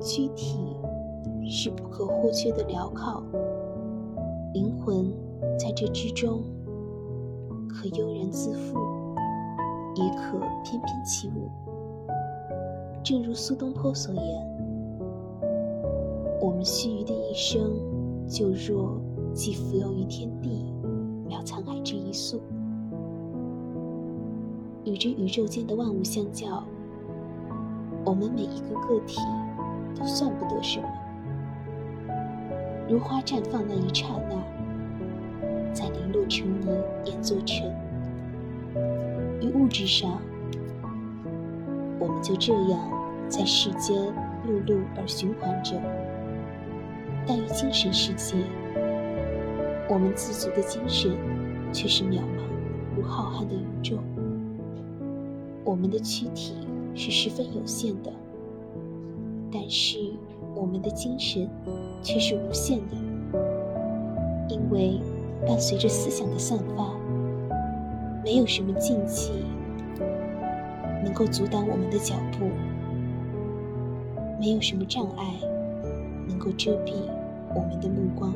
躯体是不可或缺的镣铐，灵魂在这之中可悠然自负，也可翩翩起舞。正如苏东坡所言：“我们须臾的一生，就若既浮游于天地，渺沧海之一粟。”与这宇宙间的万物相较，我们每一个个体都算不得什么。如花绽放那一刹那，在零落成泥碾作尘。于物质上，我们就这样在世间碌碌而循环着；但于精神世界，我们自足的精神却是渺茫如浩瀚的宇宙。我们的躯体是十分有限的，但是我们的精神却是无限的，因为伴随着思想的散发，没有什么禁忌能够阻挡我们的脚步，没有什么障碍能够遮蔽我们的目光。